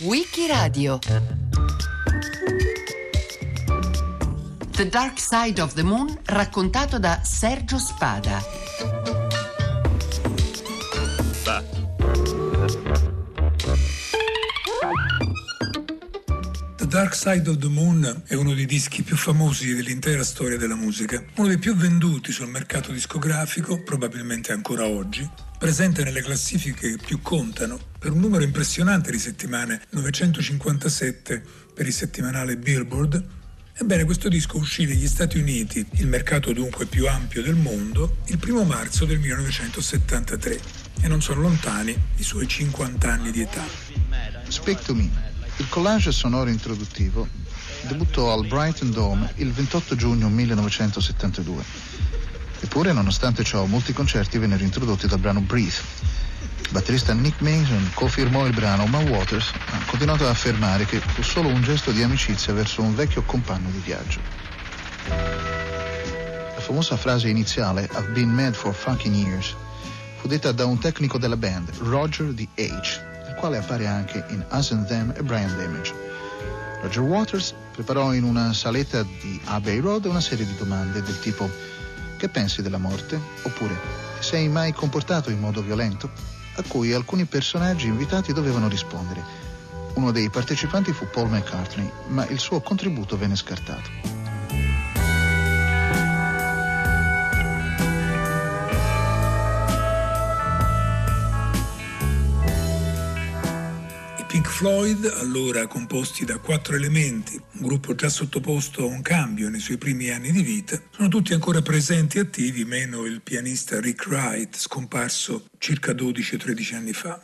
Wikiradio The Dark Side of the Moon raccontato da Sergio Spada. The Dark Side of the Moon è uno dei dischi più famosi dell'intera storia della musica, uno dei più venduti sul mercato discografico, probabilmente ancora oggi, presente nelle classifiche che più contano, per un numero impressionante di settimane, 957 per il settimanale Billboard. Ebbene, questo disco uscì negli Stati Uniti, il mercato dunque più ampio del mondo, il primo marzo del 1973 e non sono lontani i suoi 50 anni di età. Speak to Me, il collage sonoro introduttivo, debuttò al Brighton Dome il 28 giugno 1972 Eppure, nonostante ciò, molti concerti vennero introdotti dal brano Breathe. Il batterista Nick Mason co-firmò il brano, ma Waters ha continuato ad affermare che fu solo un gesto di amicizia verso un vecchio compagno di viaggio. La famosa frase iniziale I've been mad for fucking years fu detta da un tecnico della band, Roger D. H., il quale appare anche in Us and Them e Brian Damage. Roger Waters preparò in una saletta di Abbey Road una serie di domande del tipo che pensi della morte? Oppure ti sei mai comportato in modo violento? A cui alcuni personaggi invitati dovevano rispondere. Uno dei partecipanti fu Paul McCartney, ma il suo contributo venne scartato. Floyd, allora composti da quattro elementi, un gruppo già sottoposto a un cambio nei suoi primi anni di vita, sono tutti ancora presenti e attivi, meno il pianista Rick Wright, scomparso circa 12-13 anni fa.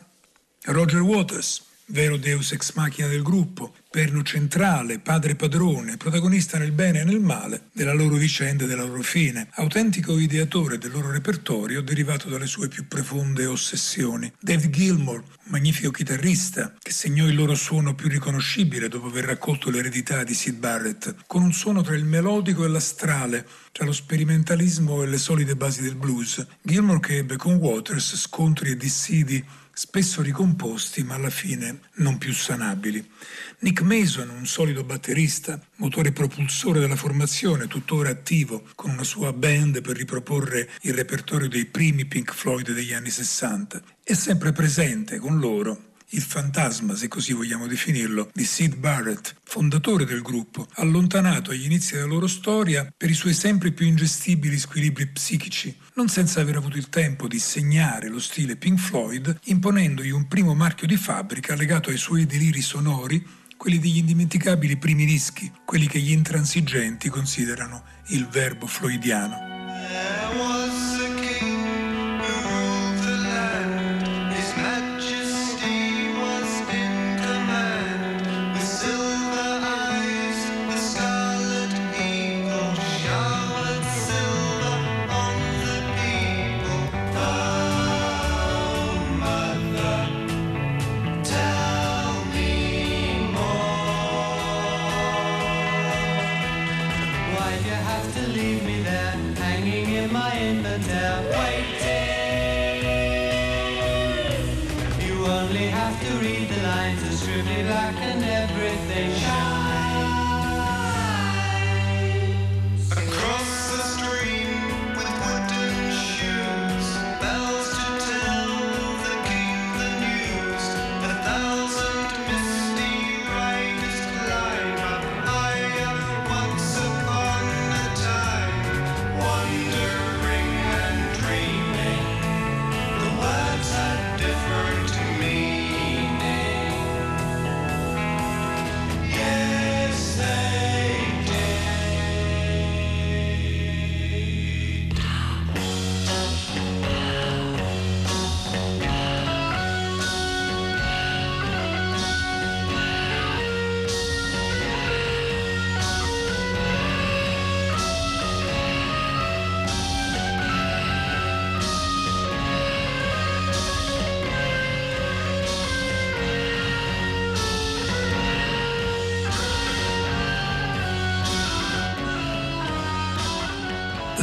Roger Waters, vero deus ex machina del gruppo, perno centrale, padre padrone, protagonista nel bene e nel male della loro vicenda e della loro fine, autentico ideatore del loro repertorio derivato dalle sue più profonde ossessioni. Dave Gilmore, un magnifico chitarrista che segnò il loro suono più riconoscibile dopo aver raccolto l'eredità di Sid Barrett, con un suono tra il melodico e l'astrale, tra lo sperimentalismo e le solide basi del blues. Gilmore che ebbe con Waters scontri e dissidi spesso ricomposti ma alla fine non più sanabili. Nick Mason, un solido batterista, motore propulsore della formazione, tuttora attivo con una sua band per riproporre il repertorio dei primi Pink Floyd degli anni 60, è sempre presente con loro il fantasma, se così vogliamo definirlo, di Sid Barrett, fondatore del gruppo, allontanato agli inizi della loro storia per i suoi sempre più ingestibili squilibri psichici, non senza aver avuto il tempo di segnare lo stile Pink Floyd, imponendogli un primo marchio di fabbrica legato ai suoi deliri sonori, quelli degli indimenticabili primi dischi, quelli che gli intransigenti considerano il verbo floydiano.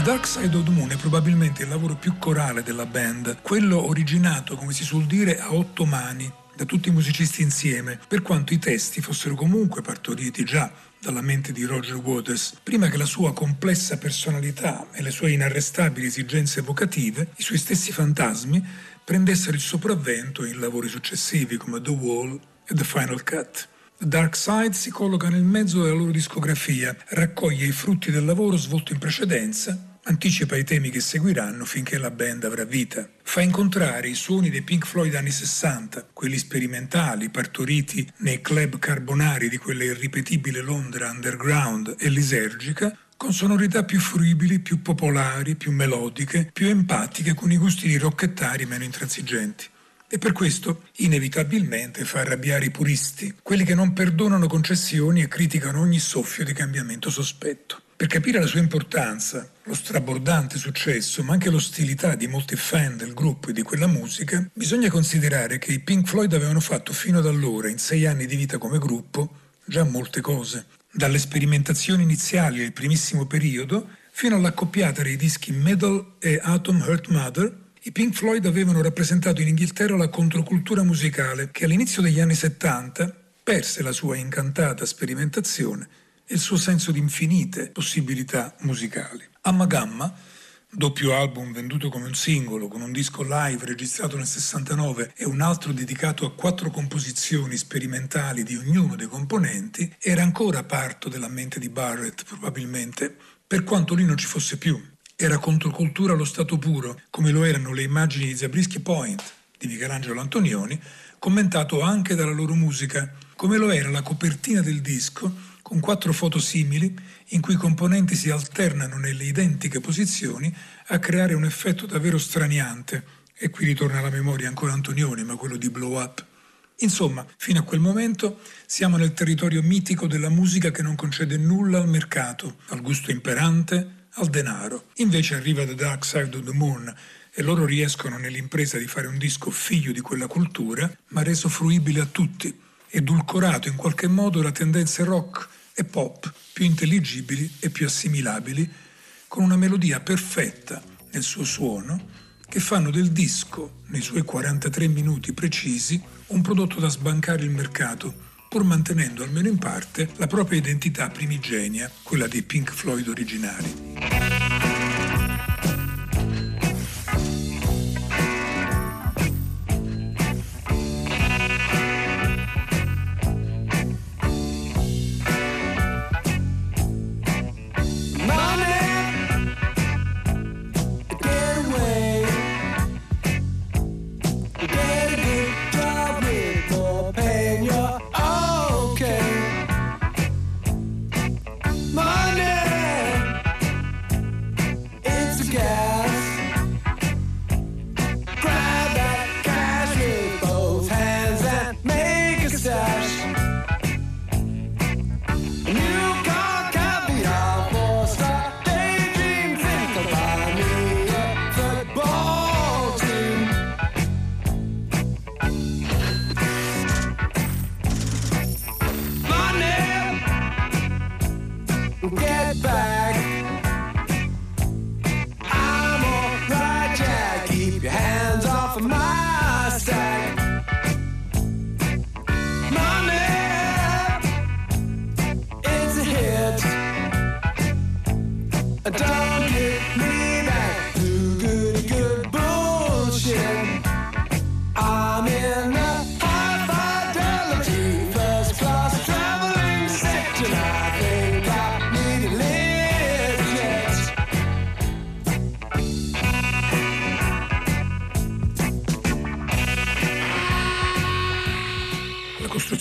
Dark Side of the Moon è probabilmente il lavoro più corale della band, quello originato, come si suol dire, a otto mani, da tutti i musicisti insieme, per quanto i testi fossero comunque partoriti già dalla mente di Roger Waters, prima che la sua complessa personalità e le sue inarrestabili esigenze evocative, i suoi stessi fantasmi, prendessero il sopravvento in lavori successivi come The Wall e The Final Cut. The Dark Side si colloca nel mezzo della loro discografia, raccoglie i frutti del lavoro svolto in precedenza, anticipa i temi che seguiranno finché la band avrà vita. Fa incontrare i suoni dei Pink Floyd anni 60, quelli sperimentali, partoriti nei club carbonari di quella irripetibile Londra underground e lisergica, con sonorità più fruibili, più popolari, più melodiche, più empatiche con i gusti di rocchettari meno intransigenti e per questo inevitabilmente fa arrabbiare i puristi, quelli che non perdonano concessioni e criticano ogni soffio di cambiamento sospetto. Per capire la sua importanza, lo strabordante successo, ma anche l'ostilità di molti fan del gruppo e di quella musica, bisogna considerare che i Pink Floyd avevano fatto fino ad allora, in sei anni di vita come gruppo, già molte cose. Dalle sperimentazioni iniziali del primissimo periodo fino all'accoppiata dei dischi Metal e Atom Hurt Mother, i Pink Floyd avevano rappresentato in Inghilterra la controcultura musicale che all'inizio degli anni 70 perse la sua incantata sperimentazione e il suo senso di infinite possibilità musicali. Amma Gamma, doppio album venduto come un singolo, con un disco live registrato nel 69 e un altro dedicato a quattro composizioni sperimentali di ognuno dei componenti, era ancora parto della mente di Barrett, probabilmente, per quanto lui non ci fosse più. Era controcultura allo stato puro, come lo erano le immagini di Zabriskie Point di Michelangelo Antonioni, commentato anche dalla loro musica, come lo era la copertina del disco con quattro foto simili in cui i componenti si alternano nelle identiche posizioni a creare un effetto davvero straniante. E qui ritorna alla memoria ancora Antonioni, ma quello di Blow Up. Insomma, fino a quel momento siamo nel territorio mitico della musica che non concede nulla al mercato, al gusto imperante, al denaro. Invece arriva The Dark Side of the Moon e loro riescono nell'impresa di fare un disco figlio di quella cultura, ma reso fruibile a tutti, edulcorato in qualche modo da tendenze rock e pop più intelligibili e più assimilabili, con una melodia perfetta nel suo suono, che fanno del disco, nei suoi 43 minuti precisi, un prodotto da sbancare il mercato pur mantenendo almeno in parte la propria identità primigenia, quella dei Pink Floyd originali.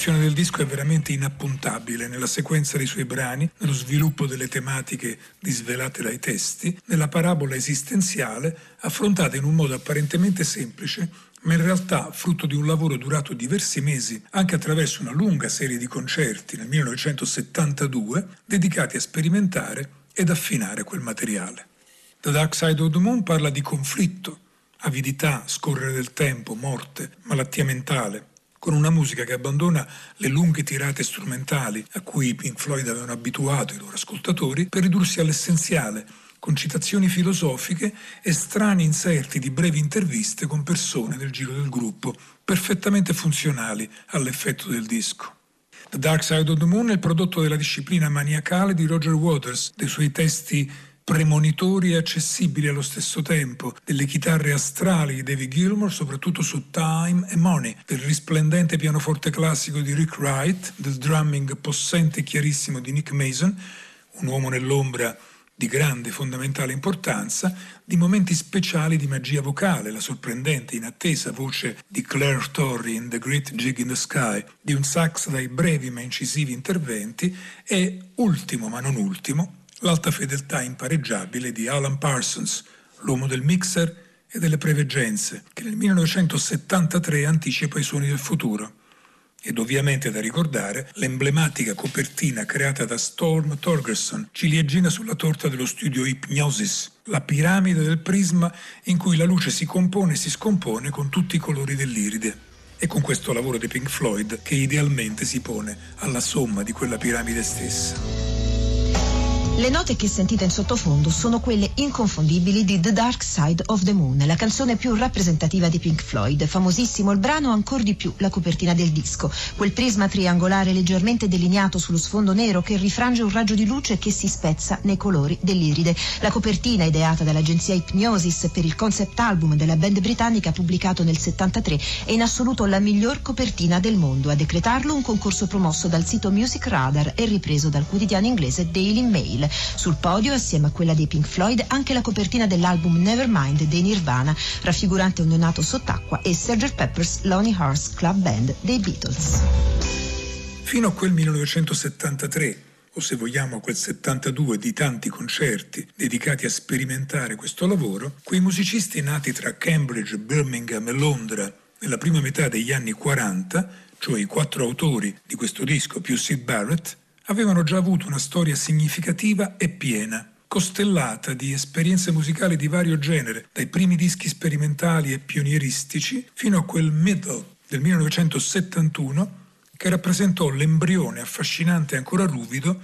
Costruzione del disco è veramente inappuntabile nella sequenza dei suoi brani, nello sviluppo delle tematiche disvelate dai testi, nella parabola esistenziale affrontata in un modo apparentemente semplice, ma in realtà frutto di un lavoro durato diversi mesi, anche attraverso una lunga serie di concerti nel 1972 dedicati a sperimentare ed affinare quel materiale. The Dark Side of the Moon parla di conflitto, avidità, scorrere del tempo, morte, malattia mentale, con una musica che abbandona le lunghe tirate strumentali a cui i Pink Floyd avevano abituato i loro ascoltatori per ridursi all'essenziale, con citazioni filosofiche e strani inserti di brevi interviste con persone nel giro del gruppo, perfettamente funzionali all'effetto del disco. The Dark Side of the Moon è il prodotto della disciplina maniacale di Roger Waters, dei suoi testi premonitori e accessibili allo stesso tempo, delle chitarre astrali di David Gilmour, soprattutto su Time e Money, del risplendente pianoforte classico di Rick Wright, del drumming possente e chiarissimo di Nick Mason, un uomo nell'ombra di grande fondamentale importanza, di momenti speciali di magia vocale, la sorprendente, inattesa voce di Claire Torrey in The Great Jig in the Sky, di un sax dai brevi ma incisivi interventi e, ultimo ma non ultimo, l'alta fedeltà impareggiabile di Alan Parsons, l'uomo del mixer e delle preveggenze, che nel 1973 anticipa i suoni del futuro. Ed ovviamente da ricordare l'emblematica copertina creata da Storm Torgerson, ciliegina sulla torta dello studio Hypnosis, la piramide del prisma in cui la luce si compone e si scompone con tutti i colori dell'iride. E con questo lavoro di Pink Floyd che idealmente si pone alla somma di quella piramide stessa. Le note che sentite in sottofondo sono quelle inconfondibili di The Dark Side of the Moon, la canzone più rappresentativa di Pink Floyd. Famosissimo il brano, ancora di più la copertina del disco. Quel prisma triangolare leggermente delineato sullo sfondo nero che rifrange un raggio di luce che si spezza nei colori dell'iride. La copertina, ideata dall'agenzia Hypnosis per il concept album della band britannica pubblicato nel 73, è in assoluto la miglior copertina del mondo. A decretarlo un concorso promosso dal sito Music Radar e ripreso dal quotidiano inglese Daily Mail. Sul podio, assieme a quella dei Pink Floyd, anche la copertina dell'album Nevermind dei Nirvana, raffigurante un neonato sott'acqua, e Sgt. Pepper's Lonely Hearts Club Band dei Beatles. Fino a quel 1973, o se vogliamo quel 72 di tanti concerti dedicati a sperimentare questo lavoro, quei musicisti nati tra Cambridge, Birmingham e Londra nella prima metà degli anni 40, cioè i quattro autori di questo disco più Sid Barrett, avevano già avuto una storia significativa e piena, costellata di esperienze musicali di vario genere, dai primi dischi sperimentali e pionieristici fino a quel middle del 1971 che rappresentò l'embrione affascinante e ancora ruvido,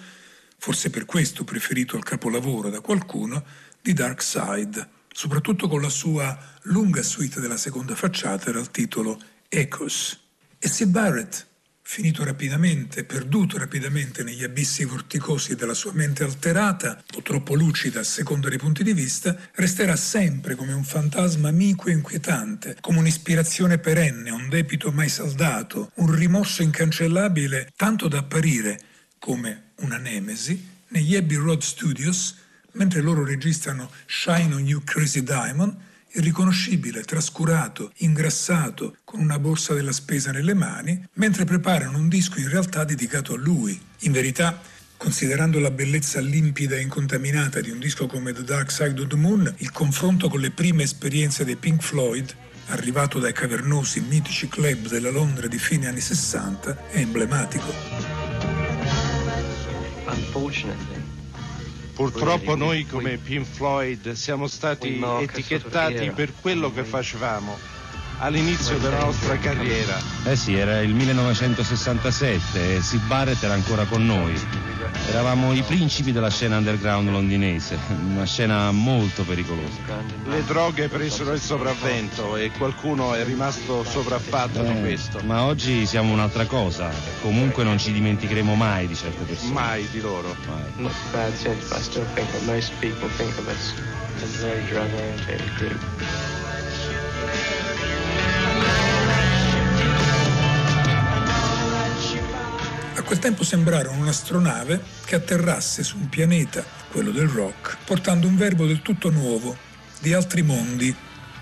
forse per questo preferito al capolavoro da qualcuno, di Dark Side, soprattutto con la sua lunga suite della seconda facciata dal titolo Echoes. E Sid Barrett, finito rapidamente, perduto rapidamente negli abissi vorticosi della sua mente alterata, o troppo lucida a seconda dei punti di vista, resterà sempre come un fantasma amico e inquietante, come un'ispirazione perenne, un debito mai saldato, un rimorso incancellabile, tanto da apparire come una nemesi negli Abbey Road Studios mentre loro registrano Shine on You Crazy Diamond irriconoscibile, trascurato, ingrassato, con una borsa della spesa nelle mani, mentre preparano un disco in realtà dedicato a lui. In verità, considerando la bellezza limpida e incontaminata di un disco come The Dark Side of the Moon, il confronto con le prime esperienze dei Pink Floyd, arrivato dai cavernosi mitici club della Londra di fine anni 60, è emblematico. Unfortunately, Purtroppo noi come Pink Floyd siamo stati etichettati per quello che facevamo all'inizio della nostra carriera. Eh sì, era il 1967 e Sid Barrett era ancora con noi. Eravamo i principi della scena underground londinese, una scena molto pericolosa. Le droghe presero il sopravvento e qualcuno è rimasto sopraffatto eh, di questo. Ma oggi siamo un'altra cosa, comunque non ci dimenticheremo mai di certe persone. Mai di loro. Mai. Sense, but I still think that most people think of us as a very drug oriented group. Quel tempo sembrarono un'astronave che atterrasse su un pianeta, quello del rock, portando un verbo del tutto nuovo, di altri mondi,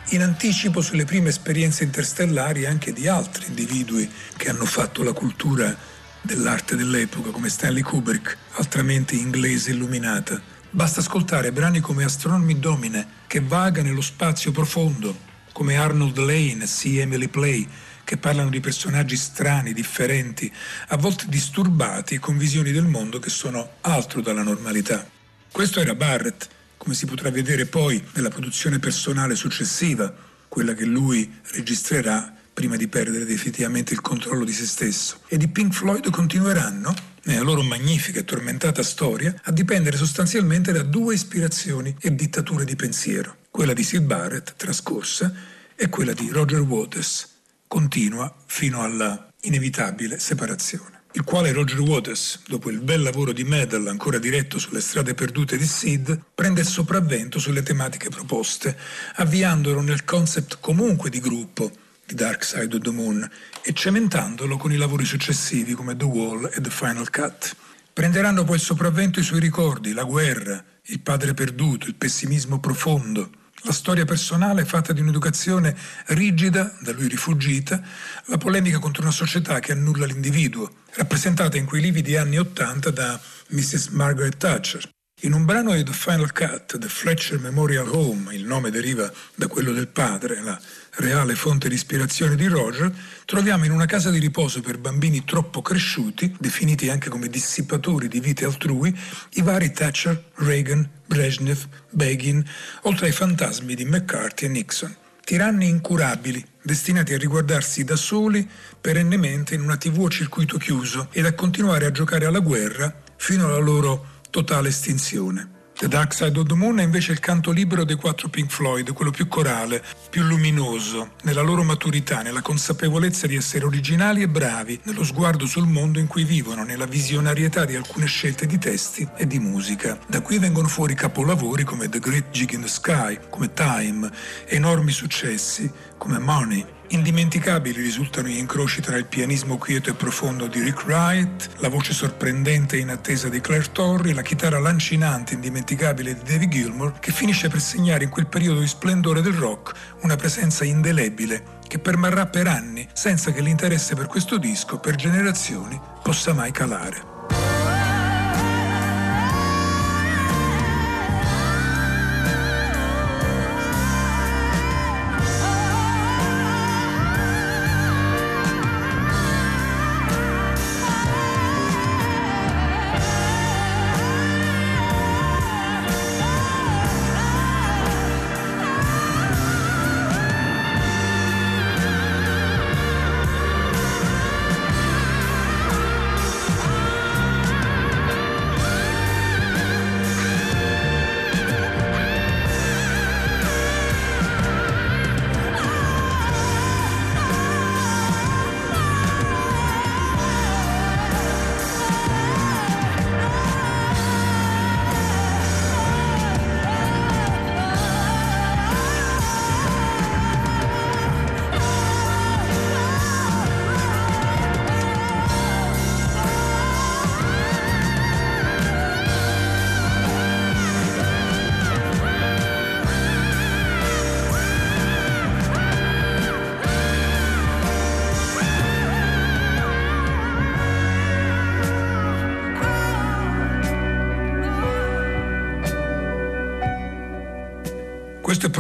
in anticipo sulle prime esperienze interstellari anche di altri individui che hanno fatto la cultura dell'arte dell'epoca, come Stanley Kubrick, altramente inglese illuminata. Basta ascoltare brani come Astronomy Domine, che vaga nello spazio profondo, come Arnold Lane, See Emily Play, che parlano di personaggi strani, differenti, a volte disturbati con visioni del mondo che sono altro dalla normalità. Questo era Barrett, come si potrà vedere poi nella produzione personale successiva, quella che lui registrerà prima di perdere definitivamente il controllo di se stesso. E di Pink Floyd continueranno nella loro magnifica e tormentata storia, a dipendere sostanzialmente da due ispirazioni e dittature di pensiero, quella di Sid Barrett, trascorsa, e quella di Roger Waters, continua fino alla inevitabile separazione il quale Roger Waters, dopo il bel lavoro di Medal ancora diretto sulle strade perdute di Sid, prende il sopravvento sulle tematiche proposte, avviandolo nel concept comunque di gruppo di Dark Side of the Moon e cementandolo con i lavori successivi come The Wall e The Final Cut. Prenderanno poi il sopravvento i suoi ricordi, la guerra, il padre perduto, il pessimismo profondo, la storia personale fatta di un'educazione rigida, da lui rifugita, la polemica contro una società che annulla l'individuo, rappresentata in quei lividi anni Ottanta da Mrs. Margaret Thatcher. In un brano di The Final Cut, The Fletcher Memorial Home, il nome deriva da quello del padre, la reale fonte di ispirazione di Roger, troviamo in una casa di riposo per bambini troppo cresciuti, definiti anche come dissipatori di vite altrui, i vari Thatcher, Reagan, Brezhnev, Begin, oltre ai fantasmi di McCarthy e Nixon. Tiranni incurabili, destinati a riguardarsi da soli perennemente in una tv a circuito chiuso ed a continuare a giocare alla guerra fino alla loro totale estinzione. The Dark Side of the Moon è invece il canto libero dei quattro Pink Floyd, quello più corale, più luminoso, nella loro maturità, nella consapevolezza di essere originali e bravi, nello sguardo sul mondo in cui vivono, nella visionarietà di alcune scelte di testi e di musica. Da qui vengono fuori capolavori come The Great Jig in the Sky, come Time, enormi successi come Money. Indimenticabili risultano gli incroci tra il pianismo quieto e profondo di Rick Wright, la voce sorprendente e inattesa di Claire Torrey, la chitarra lancinante e indimenticabile di David Gilmour, che finisce per segnare in quel periodo di splendore del rock una presenza indelebile che permarrà per anni senza che l'interesse per questo disco, per generazioni, possa mai calare.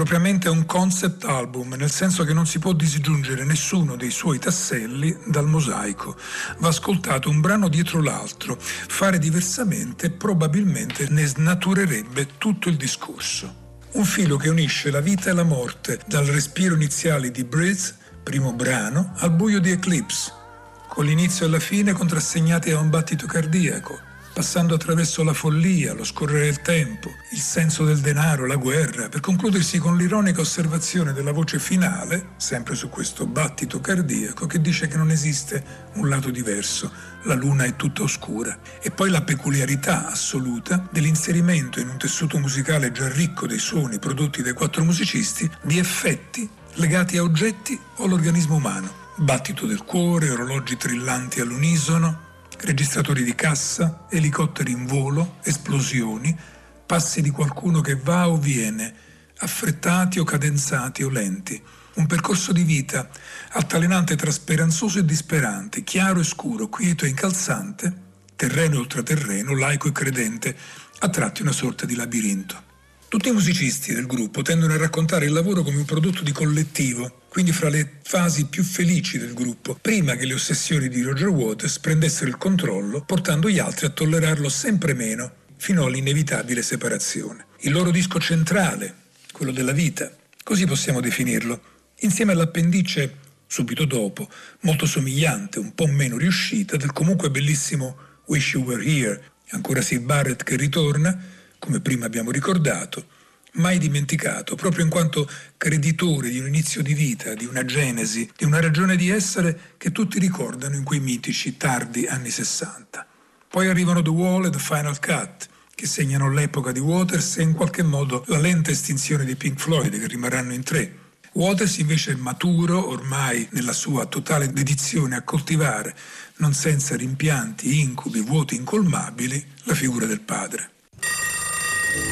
Propriamente un concept album, nel senso che non si può disgiungere nessuno dei suoi tasselli dal mosaico. Va ascoltato un brano dietro l'altro. Fare diversamente probabilmente ne snaturerebbe tutto il discorso. Un filo che unisce la vita e la morte, dal respiro iniziale di Breeze, primo brano, al buio di Eclipse, con l'inizio e la fine contrassegnati da un battito cardiaco, passando attraverso la follia, lo scorrere del tempo, il senso del denaro, la guerra, per concludersi con l'ironica osservazione della voce finale, sempre su questo battito cardiaco, che dice che non esiste un lato diverso, la luna è tutta oscura. E poi la peculiarità assoluta dell'inserimento in un tessuto musicale già ricco dei suoni prodotti dai quattro musicisti di effetti legati a oggetti o all'organismo umano. Battito del cuore, orologi trillanti all'unisono, registratori di cassa, elicotteri in volo, esplosioni, passi di qualcuno che va o viene, affrettati o cadenzati o lenti. Un percorso di vita altalenante tra speranzoso e disperante, chiaro e scuro, quieto e incalzante, terreno e ultraterreno, laico e credente, a tratti una sorta di labirinto. Tutti i musicisti del gruppo tendono a raccontare il lavoro come un prodotto di collettivo, quindi fra le fasi più felici del gruppo, prima che le ossessioni di Roger Waters prendessero il controllo, portando gli altri a tollerarlo sempre meno, fino all'inevitabile separazione. Il loro disco centrale, quello della vita, così possiamo definirlo, insieme all'appendice subito dopo, molto somigliante, un po' meno riuscita, del comunque bellissimo Wish You Were Here, ancora Sid Barrett che ritorna, come prima abbiamo ricordato, mai dimenticato, proprio in quanto creditore di un inizio di vita, di una genesi, di una ragione di essere che tutti ricordano in quei mitici tardi anni 60. Poi arrivano The Wall e The Final Cut, che segnano l'epoca di Waters e in qualche modo la lenta estinzione di Pink Floyd, che rimarranno in tre. Waters invece è maturo, ormai nella sua totale dedizione a coltivare, non senza rimpianti, incubi, vuoti incolmabili, la figura del padre. Well,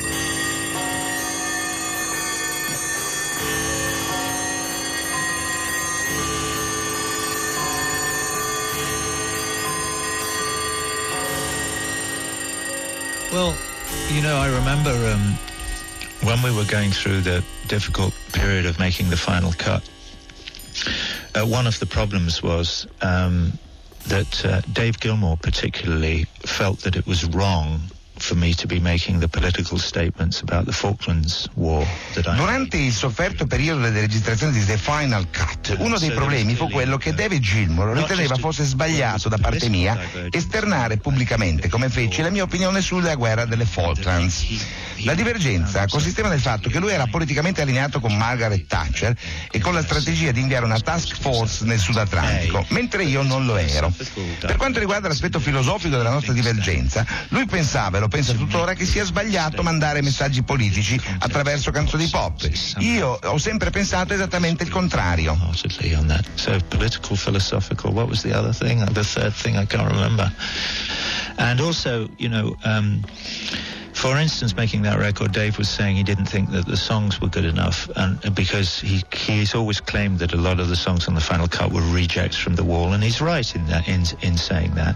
you know, I remember um, when we were going through the difficult period of making the final cut, uh, one of the problems was um, that uh, Dave Gilmore particularly felt that it was wrong Durante il sofferto periodo delle registrazioni di The Final Cut, uno dei problemi fu quello che David Gilmour riteneva fosse sbagliato da parte mia esternare pubblicamente, come feci, la mia opinione sulla guerra delle Falklands. La divergenza consisteva nel fatto che lui era politicamente allineato con Margaret Thatcher e con la strategia di inviare una task force nel Sud Atlantico, mentre io non lo ero. Per quanto riguarda l'aspetto filosofico della nostra divergenza, lui pensava, e lo pensa tuttora, che sia sbagliato mandare messaggi politici attraverso canzoni pop. Io ho sempre pensato esattamente il contrario. So political, philosophical, what was the other thing? The third thing I can't remember. And also, you know, um, for instance, making that record, Dave was saying he didn't think that the songs were good enough, and because he he's always claimed that a lot of the songs on the final cut were rejects from the wall, and he's right in that in in saying that.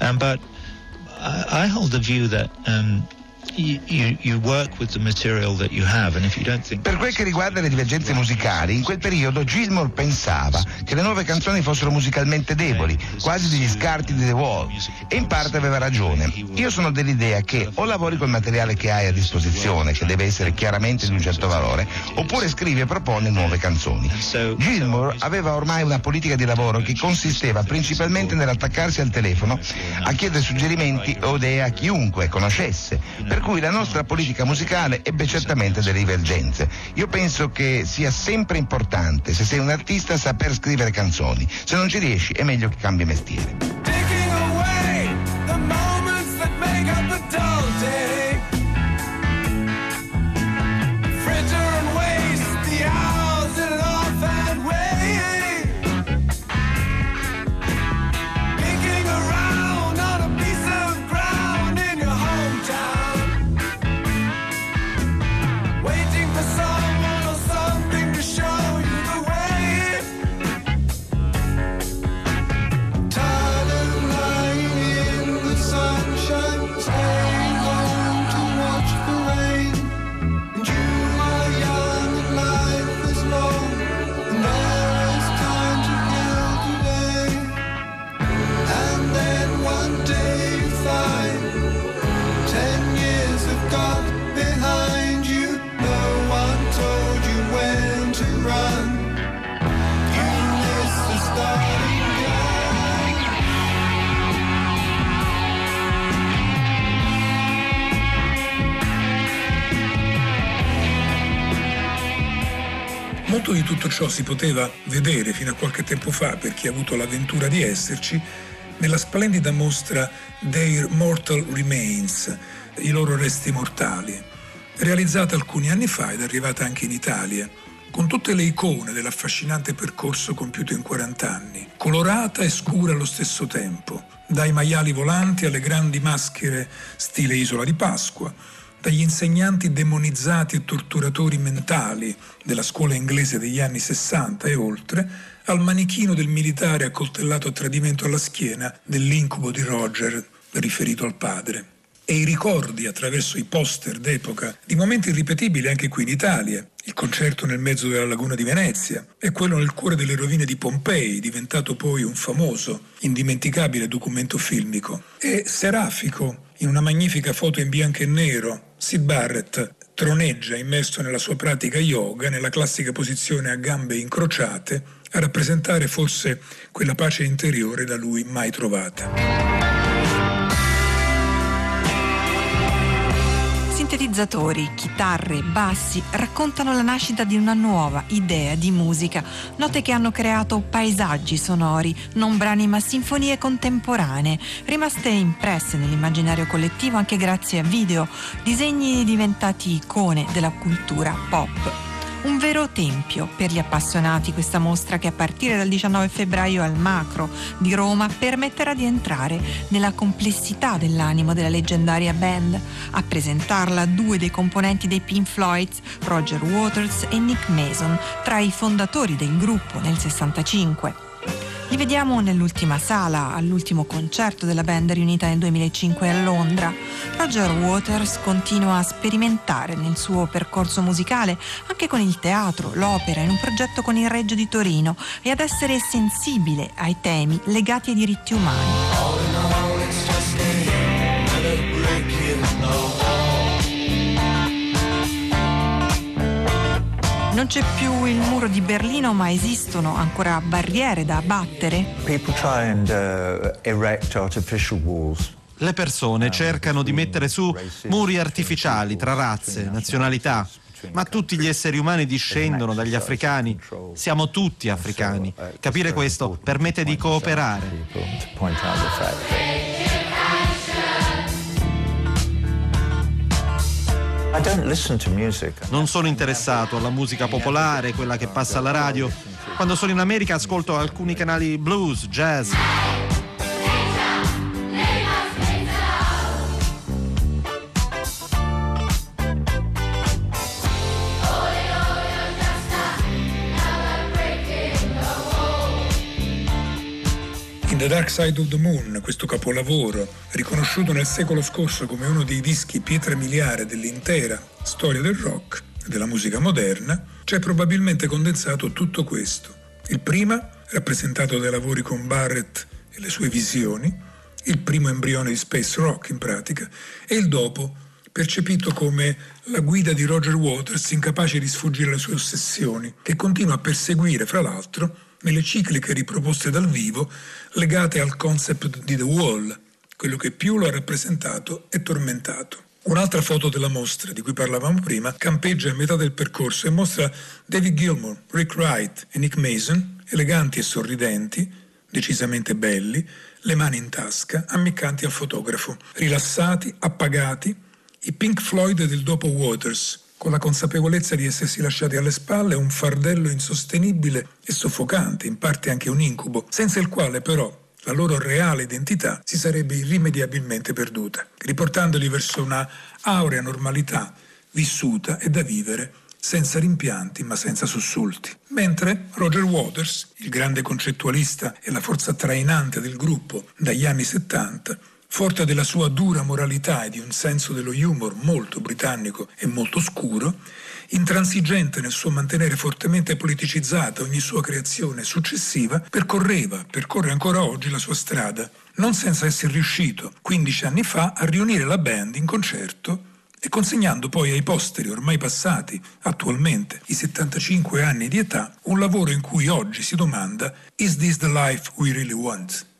Um, but I, I, hold the view that. Um, Per quel che riguarda le divergenze musicali, in quel periodo Gilmore pensava che le nuove canzoni fossero musicalmente deboli, quasi degli scarti di The Wall, e in parte aveva ragione. Io sono dell'idea che o lavori col materiale che hai a disposizione, che deve essere chiaramente di un certo valore, oppure scrivi e proponi nuove canzoni. Gilmore aveva ormai una politica di lavoro che consisteva principalmente nell'attaccarsi al telefono a chiedere suggerimenti o idee a chiunque conoscesse per cui la nostra politica musicale ebbe certamente delle divergenze. Io penso che sia sempre importante, se sei un artista, saper scrivere canzoni. Se non ci riesci è meglio che cambi mestiere. Ciò si poteva vedere fino a qualche tempo fa per chi ha avuto l'avventura di esserci nella splendida mostra Their Mortal Remains, i loro resti mortali, realizzata alcuni anni fa ed arrivata anche in Italia, con tutte le icone dell'affascinante percorso compiuto in 40 anni, colorata e scura allo stesso tempo, dai maiali volanti alle grandi maschere stile Isola di Pasqua, dagli insegnanti demonizzati e torturatori mentali della scuola inglese degli anni 60 e oltre, al manichino del militare accoltellato a tradimento alla schiena dell'incubo di Roger riferito al padre. E i ricordi attraverso i poster d'epoca di momenti irripetibili anche qui in Italia, il concerto nel mezzo della laguna di Venezia e quello nel cuore delle rovine di Pompei, diventato poi un famoso, indimenticabile documento filmico, e Serafico, in una magnifica foto in bianco e nero, Sid Barrett troneggia immerso nella sua pratica yoga, nella classica posizione a gambe incrociate, a rappresentare forse quella pace interiore da lui mai trovata. Sintetizzatori, chitarre, bassi raccontano la nascita di una nuova idea di musica, note che hanno creato paesaggi sonori, non brani ma sinfonie contemporanee, rimaste impresse nell'immaginario collettivo anche grazie a video, disegni diventati icone della cultura pop. Un vero tempio per gli appassionati questa mostra che a partire dal 19 febbraio al Macro di Roma permetterà di entrare nella complessità dell'animo della leggendaria band. A presentarla due dei componenti dei Pink Floyd, Roger Waters e Nick Mason, tra i fondatori del gruppo nel 65. Li vediamo nell'ultima sala, all'ultimo concerto della band riunita nel 2005 a Londra. Roger Waters continua a sperimentare nel suo percorso musicale anche con il teatro, l'opera, in un progetto con il Reggio di Torino e ad essere sensibile ai temi legati ai diritti umani. Non c'è più il muro di Berlino, ma esistono ancora barriere da abbattere? And, uh, Le persone cercano di mettere su muri artificiali tra razze, nazionalità, ma tutti gli esseri umani discendono dagli africani. Siamo tutti africani. Capire questo permette di cooperare. Non sono interessato alla musica popolare, quella che passa alla radio. Quando sono in America ascolto alcuni canali blues, jazz. The Dark Side of the Moon, questo capolavoro, riconosciuto nel secolo scorso come uno dei dischi pietra miliare dell'intera storia del rock e della musica moderna, c'è probabilmente condensato tutto questo. Il prima, rappresentato dai lavori con Barrett e le sue visioni, il primo embrione di space rock in pratica, e il dopo, percepito come la guida di Roger Waters incapace di sfuggire alle sue ossessioni, che continua a perseguire, fra l'altro, nelle cicliche riproposte dal vivo legate al concept di The Wall, quello che più lo ha rappresentato e tormentato. Un'altra foto della mostra, di cui parlavamo prima, campeggia a metà del percorso e mostra David Gilmour, Rick Wright e Nick Mason, eleganti e sorridenti, decisamente belli, le mani in tasca, ammiccanti al fotografo, rilassati, appagati, i Pink Floyd del dopo Waters, con la consapevolezza di essersi lasciati alle spalle un fardello insostenibile e soffocante, in parte anche un incubo, senza il quale però la loro reale identità si sarebbe irrimediabilmente perduta, riportandoli verso una aurea normalità vissuta e da vivere senza rimpianti ma senza sussulti. Mentre Roger Waters, il grande concettualista e la forza trainante del gruppo dagli anni 70, forte della sua dura moralità e di un senso dello humor molto britannico e molto scuro, intransigente nel suo mantenere fortemente politicizzata ogni sua creazione successiva, percorreva, percorre ancora oggi la sua strada, non senza essere riuscito, 15 anni fa, a riunire la band in concerto e consegnando poi ai posteri ormai passati, attualmente, i 75 anni di età, un lavoro in cui oggi si domanda Is this the life we really want?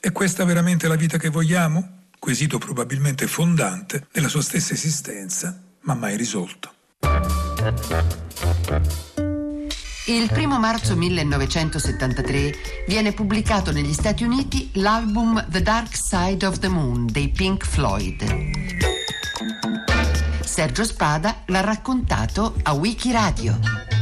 È questa veramente la vita che vogliamo? Quesito probabilmente fondante della sua stessa esistenza, ma mai risolto. Il primo marzo 1973 viene pubblicato negli Stati Uniti l'album The Dark Side of the Moon dei Pink Floyd. Sergio Spada l'ha raccontato a Wikiradio.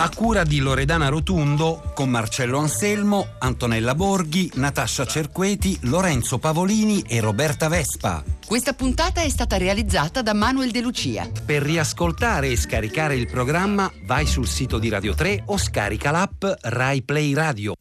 A cura di Loredana Rotundo, con Marcello Anselmo, Antonella Borghi, Natascia Cerqueti, Lorenzo Pavolini e Roberta Vespa. Questa puntata è stata realizzata da Manuel De Lucia. Per riascoltare e scaricare il programma vai sul sito di Radio 3 o scarica l'app Rai Play Radio.